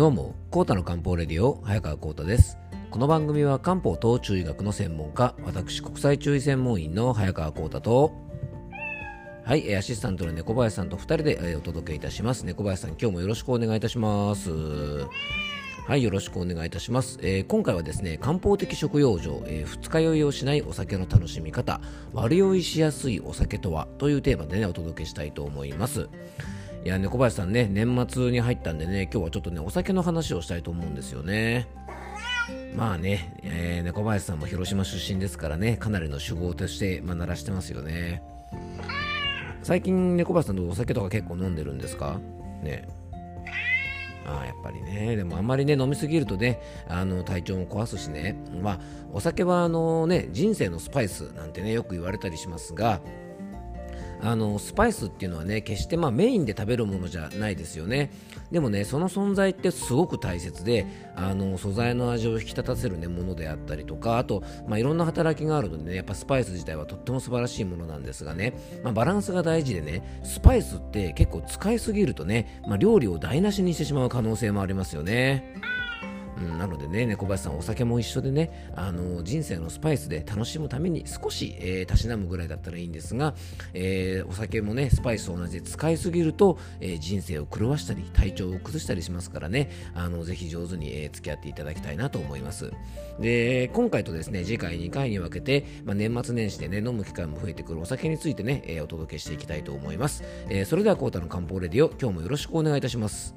どうも、コータの漢方レディオ、早川コータです。この番組は漢方等中医学の専門家、私国際中医専門員の早川コータと、はい、えーアシスタントの猫林さんと2人で、えーお届けいたします。猫林さん、今日もよろしくお願いいたします。はい、よろしくお願いいたします。えー今回はですね、漢方的食用上、えー二日酔いをしないお酒の楽しみ方、悪酔いしやすいお酒とはというテーマでね、お届けしたいと思います。いや、猫林さんね、年末に入ったんでね、今日はちょっとね、お酒の話をしたいと思うんですよね。まあね、えー猫林さんも広島出身ですからね、かなりの酒豪として、まあ、鳴らしてますよね。最近、猫林さんとお酒とか結構飲んでるんですか？ね。ああやっぱりね、でもあんまりね、飲みすぎるとね、あの体調も壊すしね、まあ、お酒はあのね、人生のスパイスなんてね、よく言われたりしますが、あのスパイスっていうのはね決してまあメインで食べるものじゃないですよねでもねその存在ってすごく大切であの素材の味を引き立たせる、ね、ものであったりとかあと、まあ、いろんな働きがあるのでねやっぱスパイス自体はとっても素晴らしいものなんですがね、まあ、バランスが大事でねスパイスって結構使いすぎるとね、まあ、料理を台無しにしてしまう可能性もありますよね。うん、なのでね、猫林さん、お酒も一緒でね、あの人生のスパイスで楽しむために少し、えたしなむぐらいだったらいいんですが、えーお酒もね、スパイス同じで使いすぎると、えー人生を狂わしたり、体調を崩したりしますからね、あのぜひ上手に、えー付き合っていただきたいなと思います。で、今回とですね、次回2回に分けて、まあ、年末年始でね、飲む機会も増えてくるお酒についてね、えーお届けしていきたいと思います。えーそれでは、コータの漢方レディオ、今日もよろしくお願いいたします。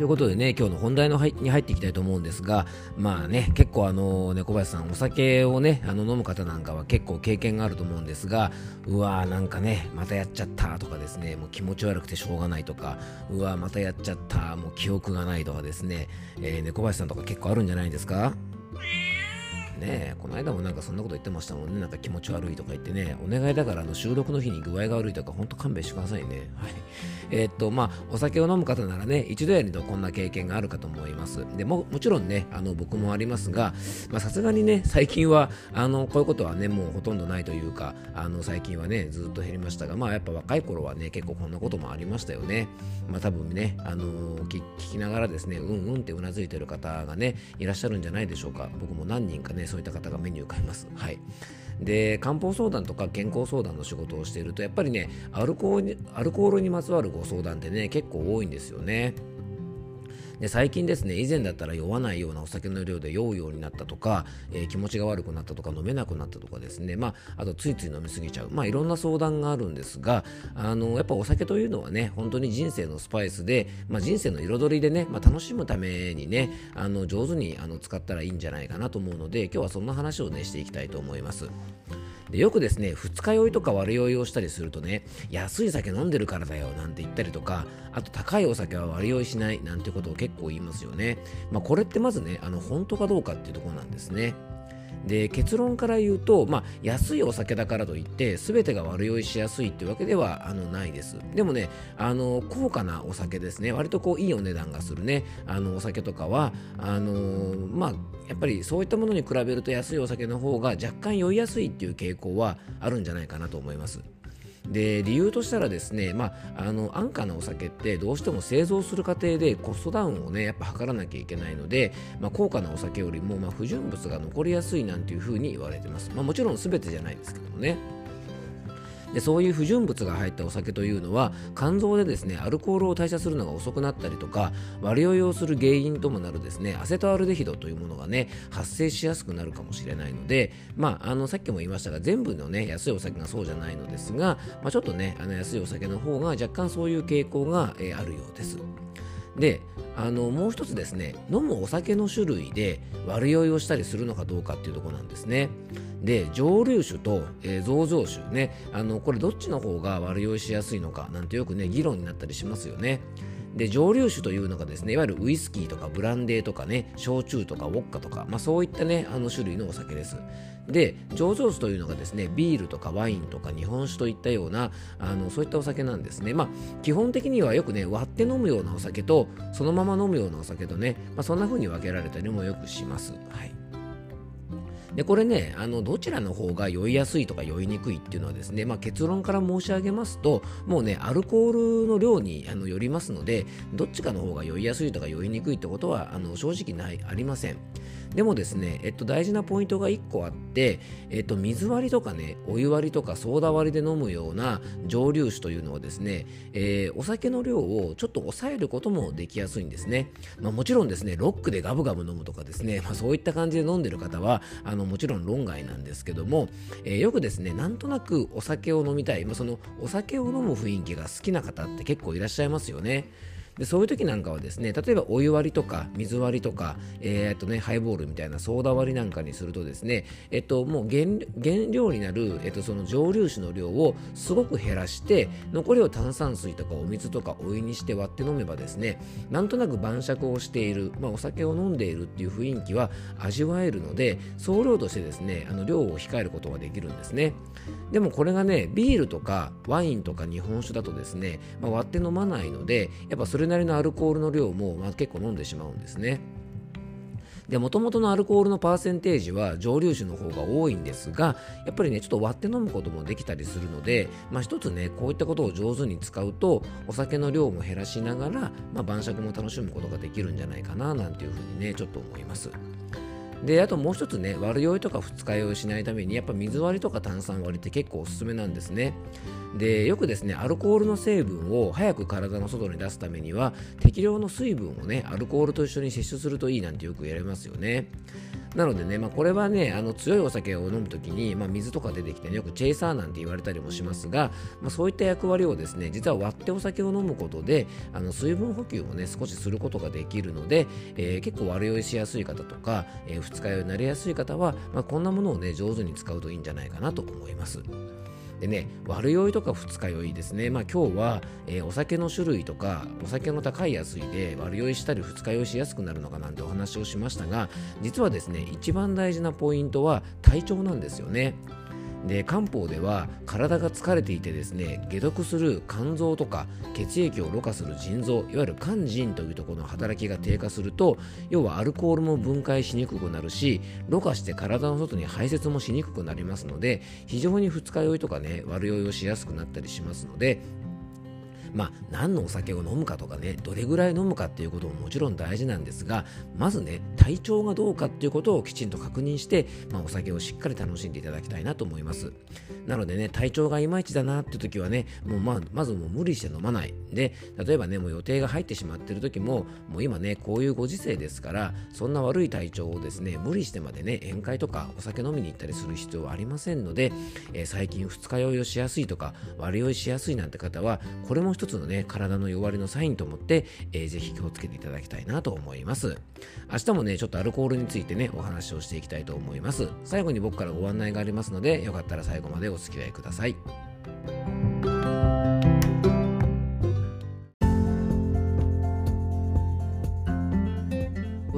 ということでね、今日の本題の入に入っていきたいと思うんですが、まあね、結構あの、猫林さん、お酒をね、あの飲む方なんかは結構経験があると思うんですが、うわーなんかね、またやっちゃったとかですね、もう気持ち悪くてしょうがないとか、うわーまたやっちゃった、もう記憶がないとかですね、えー猫林さんとか結構あるんじゃないですか？ね、この間もなんかそんなこと言ってましたもんね。なんか気持ち悪いとか言ってね、お願いだからあの収録の日に具合が悪いとか、本当勘弁してくださいね。はい。えーっと、まあ、お酒を飲む方ならね、一度や二度こんな経験があるかと思います。でも、もちろんね、あの、僕もありますが、まあ、さすがにね、最近は、あの、こういうことはね、もうほとんどないというか、あの、最近はね、ずっと減りましたが、まあ、やっぱ若い頃はね、結構こんなこともありましたよね。まあ、多分ね、あの聞きながらですね、うんうんってうなずいてる方がね、いらっしゃるんじゃないでしょうか。僕も何人かね、そういった方が目に浮かびます。はい。で漢方相談とか健康相談の仕事をしているとやっぱりねアルコールアルコールにまつわるご相談ってね結構多いんですよね。で最近ですね以前だったら酔わないようなお酒の量で酔うようになったとか、えー気持ちが悪くなったとか飲めなくなったとかですねまああとついつい飲みすぎちゃうまあいろんな相談があるんですがあのやっぱお酒というのはね本当に人生のスパイスで、まあ、人生の彩りでね、まあ、楽しむためにねあの上手にあの使ったらいいんじゃないかなと思うので今日はそんな話をねしていきたいと思います。でよくですね二日酔いとか悪酔いをしたりするとね安い酒飲んでるからだよなんて言ったりとかあと高いお酒は悪酔いしないなんてことを結構言いますよね、まあ、これってまずねあの本当かどうかっていうところなんですね。で結論から言うと、まあ、安いお酒だからといって全てが悪酔いしやすいっていうわけではあのないです。でもねあの高価なお酒ですね。割とこういいお値段がするね。あのお酒とかはあのまあやっぱりそういったものに比べると安いお酒の方が若干酔いやすいっていう傾向はあるんじゃないかなと思います。で理由としたらですね、まあ、あの安価なお酒ってどうしても製造する過程でコストダウンをねやっぱ測らなきゃいけないので、まあ、高価なお酒よりも、ま、不純物が残りやすいなんていうふうに言われてます、まあ、もちろん全てじゃないですけどもね。でそういう不純物が入ったお酒というのは肝臓でですねアルコールを代謝するのが遅くなったりとか悪酔いをする原因ともなるですねアセトアルデヒドというものがね発生しやすくなるかもしれないのでまああのさっきも言いましたが全部のね安いお酒がそうじゃないのですが、まあ、ちょっとねあの安いお酒の方が若干そういう傾向が、えーあるようです。であのもう一つですね飲むお酒の種類で悪酔いをしたりするのかどうかっていうところなんですね。で蒸留酒と、えー増上酒ねあのこれどっちの方が悪酔いしやすいのかなんてよくね議論になったりしますよね。で蒸留酒というのがですねいわゆるウイスキーとかブランデーとかね焼酎とかウォッカとか、まあ、そういったねあの種類のお酒です。で醸造酒というのがですねビールとかワインとか日本酒といったようなあのそういったお酒なんですね。まあ基本的にはよくね割って飲むようなお酒とそのまま飲むようなお酒とね、まあ、そんな風に分けられたりもよくします。はい。でこれねあのどちらの方が酔いやすいとか酔いにくいっていうのはですね、まあ、結論から申し上げますともうねアルコールの量にあのよりますのでどっちかの方が酔いやすいとか酔いにくいってことはあの正直ないありませんでもですね、えっと、大事なポイントが1個あって、えっと、水割りとかね、お湯割りとかソーダ割りで飲むような蒸留酒というのはですね、えー、お酒の量をちょっと抑えることもできやすいんですね。まあ、もちろんですね、ロックでガブガブ飲むとかですね、まあ、そういった感じで飲んでる方は、あのもちろん論外なんですけども、えー、よくですね、なんとなくお酒を飲みたい、まあ、そのお酒を飲む雰囲気が好きな方って結構いらっしゃいますよね。でそういう時なんかはですね例えばお湯割りとか水割りとか、えー、っとね、ハイボールみたいなソーダ割りなんかにするとですね、えっと、もう原料になる、えっと、その蒸留酒の量をすごく減らして残りを炭酸水とかお水とかお湯にして割って飲めばですねなんとなく晩酌をしている、まあ、お酒を飲んでいるっていう雰囲気は味わえるので総量としてですねあの量を控えることができるんですね。でもこれがねビールとかワインとか日本酒だとですね、まあ、割って飲まないのでやっぱそれれなりのアルコールの量も、まあ、結構飲んでしまうんですね。で、元々のアルコールのパーセンテージは蒸留酒の方が多いんですが、やっぱりね、ちょっと割って飲むこともできたりするので、まあ一つね、こういったことを上手に使うと、お酒の量も減らしながら、まあ晩酌も楽しむことができるんじゃないかな、なんていうふうにね、ちょっと思います。であともう一つね悪酔いとか二日酔いしないためにやっぱ水割りとか炭酸割りって結構おすすめなんですね。でよくですねアルコールの成分を早く体の外に出すためには適量の水分をねアルコールと一緒に摂取するといいなんてよく言われますよね。なのでね、まあ、これはね、あの強いお酒を飲むときに、まあ、水とか出てきて、ね、よくチェイサーなんて言われたりもしますが、まあ、そういった役割をですね、実は割ってお酒を飲むことで、あの水分補給もね、少しすることができるので、えー、結構悪酔いしやすい方とか、えー、二日酔いになりやすい方は、まあ、こんなものをね、上手に使うといいんじゃないかなと思います。でね、悪酔いとか二日酔いですね。まあ今日は、えー、お酒の種類とか、お酒の高い安いで悪酔いしたり二日酔いしやすくなるのかなんてお話をしましたが、実はですね、一番大事なポイントは体調なんですよね。で漢方では体が疲れていてですね解毒する肝臓とか血液をろ過する腎臓いわゆる肝腎というところの働きが低下すると要はアルコールも分解しにくくなるしろ過して体の外に排泄もしにくくなりますので非常に二日酔いとかね悪酔いをしやすくなったりしますのでまあ、何のお酒を飲むかとかね、どれぐらい飲むかっていうことももちろん大事なんですが、まずね、体調がどうかっていうことをきちんと確認して、まあ、お酒をしっかり楽しんでいただきたいなと思います。なのでね、体調がいまいちだなって時はね、もうまあ、まずもう無理して飲まない。で、例えばね、もう予定が入ってしまってる時も、もう今ね、こういうご時世ですから、そんな悪い体調をですね、無理してまでね、宴会とかお酒飲みに行ったりする必要はありませんので、えー、最近二日酔いをしやすいとか、悪酔いしやすいなんて方は、これも一つのね、体の弱りのサインと思って、えー、ぜひ気をつけていただきたいなと思います。明日もね、ちょっとアルコールについてね、お話をしていきたいと思います。最後に僕からご案内がありますので、よかったら最後までお付き合いください。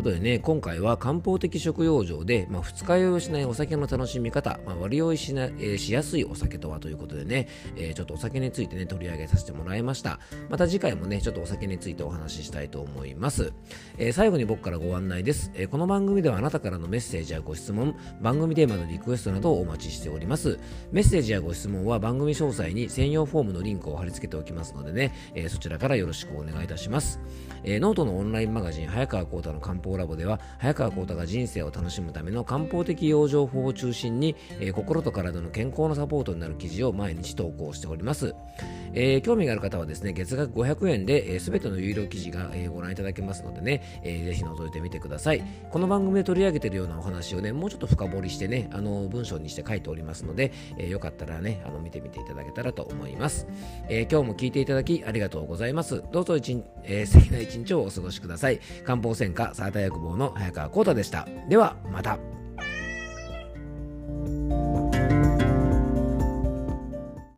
ことでね、今回は漢方的食用上で、まあ、二日酔いをしないお酒の楽しみ方、まあ、割り酔いしな、えー、しやすいお酒とはということでね、えー、ちょっとお酒についてね、取り上げさせてもらいました。また次回もね、ちょっとお酒についてお話ししたいと思います。えー、最後に僕からご案内です、えこの番組ではあなたからのメッセージやご質問、番組テーマのリクエストなどをお待ちしております。メッセージやご質問は番組詳細に専用フォームのリンクを貼り付けておきますのでね、えそちらからよろしくお願いいたします。えノートのオンラインマガジン、早川幸太の漢方コラムでは、早川幸太が人生を楽しむための漢方的養生法を中心に、えー、心と体の健康のサポートになる記事を毎日投稿しております。えー、興味がある方はですね、月額500円で、えー、全ての有料記事が、えー、ご覧いただけますのでね、えー、ぜひ覗いてみてください。この番組で取り上げているようなお話をね、もうちょっと深掘りしてね、あの文章にして書いておりますので、えー、よかったらね、あの見てみていただけたらと思います。えー、今日も聞いていただきありがとうございます。どうぞ一日、えー、素敵な一日をお過ごしください。漢方専科サータ薬房の早川幸太でした。では、また。